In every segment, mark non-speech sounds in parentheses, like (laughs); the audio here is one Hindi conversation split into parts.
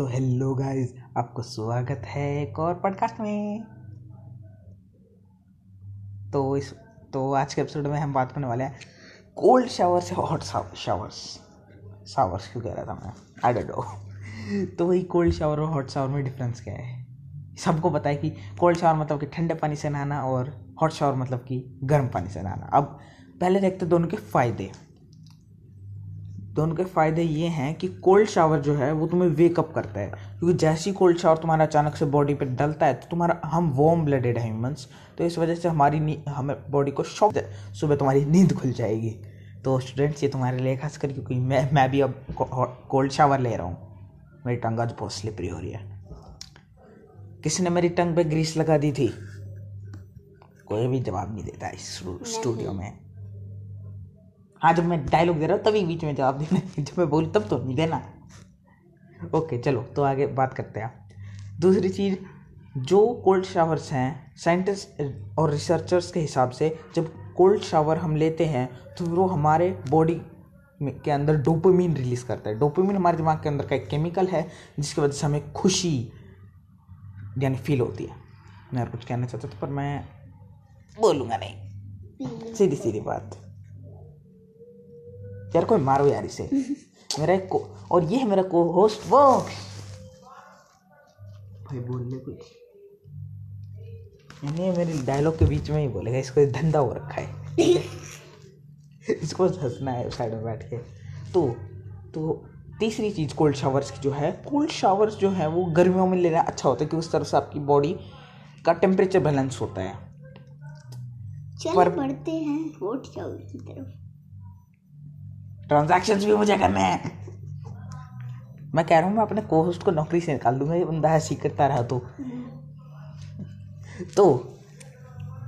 तो हेलो गाइस, आपको स्वागत है एक और पॉडकास्ट में। तो इस तो आज के एपिसोड में हम बात करने वाले हैं कोल्ड शावर से हॉट शावर्स शावर्स क्यों कह रहा था मैं? आई डोंट नो तो वही कोल्ड शावर और हॉट शावर में डिफरेंस क्या है? सबको पता है कि कोल्ड शावर मतलब कि ठंडे पानी से नहाना और हॉट शावर मतलब कि गर्म पानी से नहाना। अब पहले देखते दोनों के फ़ायदे। दोनों उनके फ़ायदे ये हैं कि कोल्ड शावर जो है वो तुम्हें वेकअप करता है। क्योंकि जैसे ही कोल्ड शावर तुम्हारा अचानक से बॉडी पे डलता है तो तुम्हारा हम वार्म ब्लडेड है ह्यूमंस तो इस वजह से हमारी हमें बॉडी को शॉक सुबह तुम्हारी नींद खुल जाएगी। तो स्टूडेंट्स ये तुम्हारे लिए खास कर क्योंकि मैं मैं भी अब कोल्ड शावर ले रहा हूँ। मेरी टंग आज बहुत स्लिपरी हो रही है। किसी ने मेरी टंग पे ग्रीस लगा दी थी? कोई भी जवाब नहीं देता इस स्टूडियो में। हाँ जब मैं डायलॉग दे रहा हूँ तभी बीच में जवाब देना (laughs) जब मैं बोलूँ तब तो नहीं देना। ओके चलो तो आगे बात करते हैं दूसरी चीज़ जो कोल्ड शावर्स हैं साइंटिस्ट और रिसर्चर्स के हिसाब से जब कोल्ड शावर हम लेते हैं तो वो हमारे बॉडी के अंदर डोपामीन रिलीज़ करता है। डोपामीन हमारे दिमाग के अंदर का एक केमिकल है जिसकी वजह से हमें खुशी यानी फील होती है। मैं और कुछ कहना चाहता था पर मैं बोलूँगा नहीं। सीधी सीधी बात। यार कोई मारो यार इसे। मेरा एक को और ये है मेरा को होस्ट वो। भाई बोल ले कुछ नहीं मेरे डायलॉग के बीच में ही बोलेगा इसको धंधा हो रखा है। इसको हंसना है साइड में बैठ के। तो तो तीसरी चीज़ कोल्ड शावर्स की जो है कोल्ड शावर्स जो है वो गर्मियों में लेना अच्छा होता है क्योंकि उस तरह से आपकी बॉडी का टेम्परेचर बैलेंस होता है। पर बढ़ते हैं हॉट शावर की तरफ़। ट्रांजेक्शन भी मुझे करने हैं। मैं कह रहा हूँ, मैं अपने को होस्ट को नौकरी से निकाल दूँगा ये बंदा ऐसी करता रहा तो। तो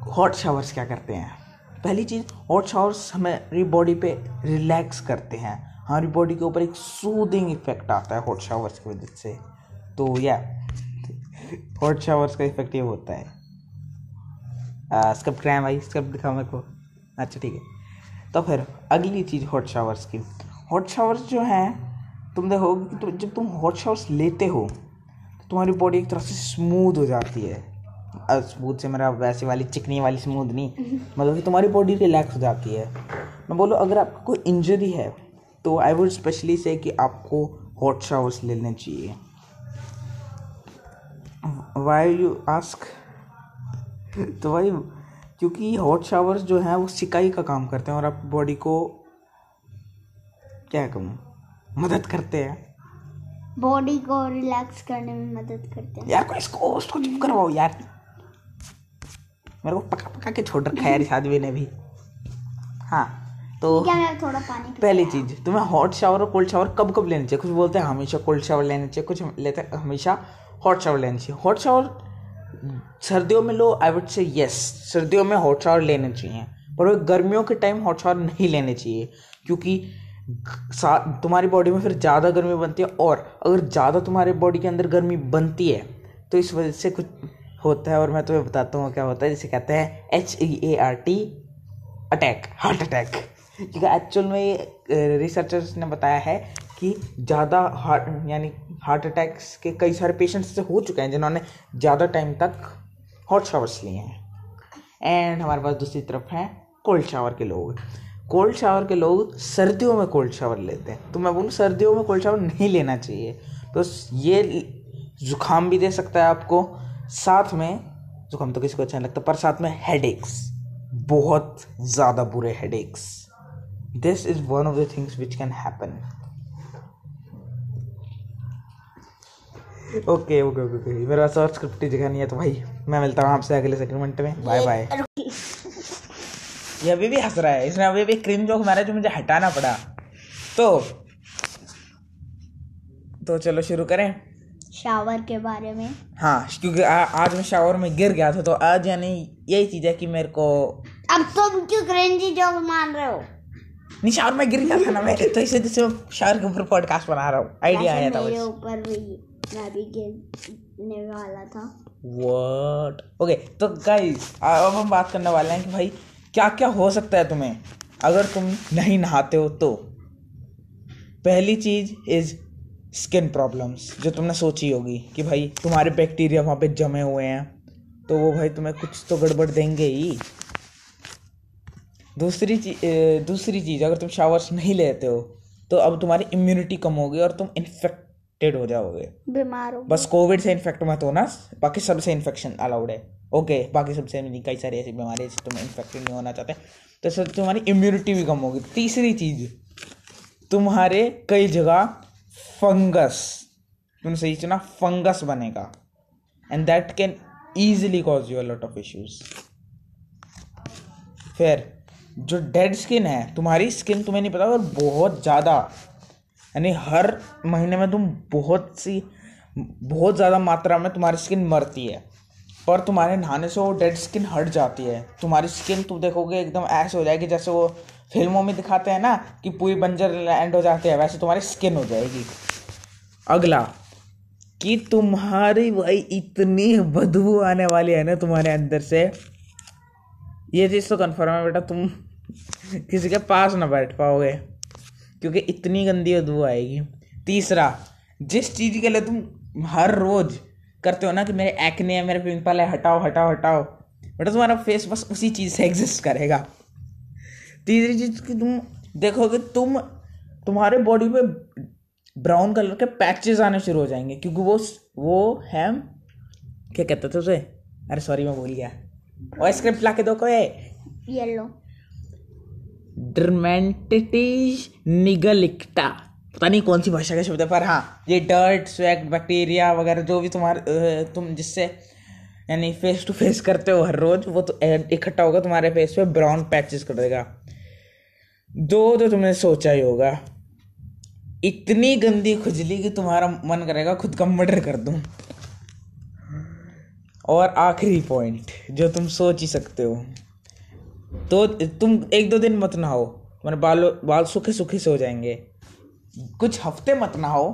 हॉट शावर्स क्या करते हैं? पहली चीज़ हॉट शावर्स हमारी बॉडी पे रिलैक्स करते हैं। हमारी बॉडी के ऊपर एक सूदिंग इफ़ेक्ट आता है हॉट शावर्स की वजह से। तो या हॉट शावर्स का इफ़ेक्ट ये होता है। स्कप क्रैम आई दिखाओ मेरे को। अच्छा ठीक है। तो फिर अगली चीज़ हॉट शावर्स की। हॉट शावर्स जो हैं तुम देखो कि तो जब तुम हॉट शावर्स लेते हो तो तुम्हारी बॉडी एक तरह से स्मूथ हो जाती है। स्मूथ से मेरा वैसे वाली चिकनी वाली स्मूथ नहीं (laughs) मतलब कि तुम्हारी बॉडी रिलैक्स हो जाती है। मैं बोलो अगर आपको कोई इंजरी है तो आई वुड स्पेशली से कि आपको हॉट शावर्स लेने चाहिए। वाई यू आस्क तो भाई क्योंकि हॉट शावर्स जो हैं वो सिकाई का काम करते हैं और आप बॉडी को क्या कहूँ मदद करते हैं। बॉडी को रिलैक्स करने में मदद करते हैं। यार को इसको उसको चुप करवाओ यार। मेरे को पका पका के छोड़ रखा है यार इस आदमी ने भी। हाँ तो क्या मैं थोड़ा पानी पहली चीज़ तुम्हें हॉट शावर और कोल्ड शावर कब कब लेने चाहिए? कुछ बोलते हैं हमेशा कोल्ड शावर लेने चाहिए कुछ लेते हैं हमेशा हॉट शावर लेने चाहिए। हॉट शावर सर्दियों में लो आई वुड से यस सर्दियों में हॉट शावर लेने चाहिए। पर वो गर्मियों के टाइम हॉट शावर नहीं लेने चाहिए, क्योंकि तुम्हारी बॉडी में फिर ज़्यादा गर्मी बनती है और अगर ज़्यादा तुम्हारे बॉडी के अंदर गर्मी बनती है तो इस वजह से कुछ होता है और मैं तुम्हें बताता हूँ क्या होता है। जिसे कहते हैं H E A R T attack heart attack क्योंकि एक्चुअल में रिसर्चर्स ने बताया है कि ज़्यादा हार्ट यानी हार्ट अटैक्स के कई सारे पेशेंट्स से हो चुके हैं जिन्होंने ज़्यादा टाइम तक हॉट शावर्स लिए हैं। एंड हमारे पास दूसरी तरफ़ हैं कोल्ड शावर के लोग। कोल्ड शावर के लोग सर्दियों में कोल्ड शावर लेते हैं। तो मैं बोलूँ, सर्दियों में कोल्ड शावर नहीं लेना चाहिए। तो ये ज़ुकाम भी दे सकता है आपको। साथ में ज़ुकाम तो किसी को अच्छा नहीं लगता, पर साथ में हेड बहुत ज़्यादा बुरे head this is one of the things which can happen okay okay okay okay मेरे पास और स्क्रिप्ट जगह नहीं है तो भाई मैं मिलता हूँ आपसे अगले सेगमेंट में. बाय बाय ये अभी भी हंस रहा है. इसने अभी भी क्रीम जोक मारा जो मुझे हटाना पड़ा. तो तो चलो शुरू करें. शावर के बारे में. हाँ क्योंकि आज मैं शावर में गिर गया था तो आज यानी यही चीज़ है कि मेरे को अब तुम क्यों क्रेंजी जोक मान रहे हो? नहीं शावर में गिर गया था ना मैं तो इसे जैसे शावर के ऊपर पॉडकास्ट बना रहा हूँ. आइडिया आया था मेरे ऊपर भी मैं भी गिरने वाला था। ओके तो गाइस अब हम बात करने वाले हैं कि भाई क्या क्या हो सकता है तुम्हें? अगर तुम नहीं नहाते हो तो। पहली चीज़ इज़ स्किन प्रॉब्लम्स जो तुमने सोची होगी कि भाई, तुम्हारे बैक्टीरिया वहाँ पे जमे हुए हैं तो वो भाई तुम्हें कुछ तो गड़बड़ देंगे ही। दूसरी चीज़ दूसरी चीज़, अगर तुम शावर्स नहीं लेते हो तो अब तुम्हारी इम्यूनिटी कम होगी और तुम इन्फेक्टेड हो जाओगे। बीमार हो बस कोविड से इन्फेक्ट मत होना बाकी सबसे इन्फेक्शन अलाउड है। ओके बाकी सबसे नहीं कई सारी ऐसी बीमारी जिससे तुम इन्फेक्टेड नहीं होना चाहते। तो इससे तुम्हारी इम्यूनिटी भी कम होगी। तीसरी चीज़ तुम्हारे कई जगह फंगस तुमने सही चुना फंगस बनेगा। And that can easily cause you lot of issues फिर जो डेड स्किन है तुम्हारी स्किन तुम्हें नहीं पता और बहुत ज़्यादा यानी हर महीने में तुम बहुत सी, बहुत ज़्यादा मात्रा में तुम्हारी स्किन मरती है। पर तुम्हारे नहाने से वो डेड स्किन हट जाती है। तुम्हारी स्किन तुम देखोगे एकदम ऐसे हो जाएगी, जैसे वो फ़िल्मों में दिखाते हैं ना कि पूरी बंजर लैंड हो जाती है, वैसे तुम्हारी स्किन हो जाएगी। अगला, कि तुम्हारी भाई इतनी बदबू आने वाली है ना तुम्हारे अंदर से। ये चीज़ तो कन्फर्म है बेटा, तुम (laughs) किसी के पास ना बैठ पाओगे। क्योंकि इतनी गंदी बदबू आएगी। तीसरा, जिस चीज़ के लिए तुम हर रोज़ करते हो ना कि मेरे एक्ने है, मेरे पिंपल है, हटाओ हटाओ हटाओ बेटा तुम्हारा फेस बस उसी चीज़ से एग्जिस्ट करेगा। तीसरी चीज़ कि तुम देखोगे तुम, तुम्हारे बॉडी पे ब्राउन कलर के पैचेस आने शुरू हो जाएँगे, क्योंकि वो वो है, क्या कहते थे उसे? अरे सॉरी मैं भूल गया। और स्क्रिप्ट ला के दो कोई? येलो डर्मेंटिटिज निगलिक्टा पता नहीं कौन सी भाषा का शब्द है, पर हाँ ये डर्ट स्वेट बैक्टीरिया वगैरह, जो भी तुम्हारे तुम जिससे, यानी फेस टू फेस करते हो हर रोज, वो तो इकट्ठा होगा तुम्हारे फेस पे ब्राउन पैचेस कर देगा। दो तो तुमने सोचा ही होगा। इतनी गंदी खुजली कि तुम्हारा मन करेगा, खुद का मर्डर कर दूँ। और आखिरी पॉइंट जो तुम सोच ही सकते हो। तो तुम एक दो दिन मत नहाओ तुम्हारे बाल बाल सूखे सूखे से हो जाएँगे। कुछ हफ़्ते मत नहाओ,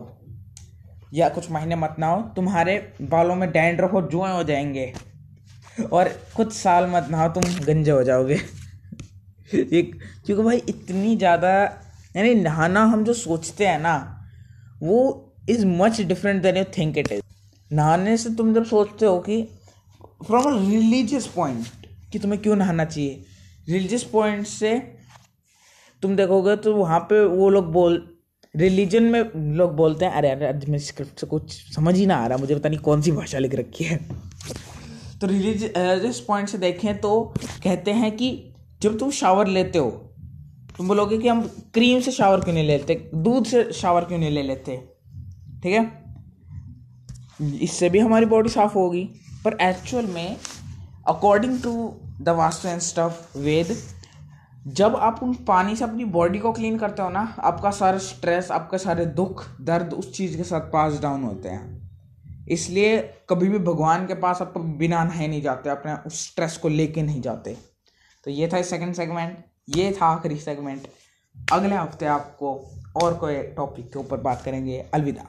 या कुछ महीने मत नहाओ, तुम्हारे बालों में डैंड्रफ और जुएँ हो जाएँगे। और कुछ साल मत नहाओ, तुम गंजे हो जाओगे। एक क्योंकि भाई इतनी ज़्यादा, यानी नहाना हम जो सोचते हैं ना, वो is much different than you think it is नहाने से तुम जब सोचते हो कि फ्रॉम अ रिलीजियस पॉइंट कि तुम्हें क्यों नहाना चाहिए? रिलीजियस पॉइंट से तुम देखोगे तो वहाँ पे वो लोग बोल, रिलीजन में लोग बोलते हैं, अरे अरे मेरी स्क्रिप्ट से कुछ समझ ही ना आ रहा, मुझे पता नहीं कौन सी भाषा लिख रखी है। तो रिलीजियस पॉइंट से देखें तो कहते हैं कि जब तुम शावर लेते हो, तुम बोलोगे कि हम क्रीम से शावर क्यों नहीं लेते, दूध से शावर क्यों नहीं ले लेते? ठीक है? इससे भी हमारी बॉडी साफ़ होगी, पर एक्चुअल में according to the vastu and stuff Veda जब आप उन पानी से अपनी बॉडी को क्लीन करते हो ना, आपका सारा स्ट्रेस आपके सारे दुख, दर्द उस चीज़ के साथ पास डाउन होते हैं। इसलिए कभी भी भगवान के पास आप बिना नहाए नहीं जाते, अपने उस स्ट्रेस को लेके नहीं जाते। तो ये था सेकंड सेगमेंट ये था आखिरी सेगमेंट अगले हफ़्ते आपको और कोई टॉपिक के ऊपर बात करेंगे। अलविदा।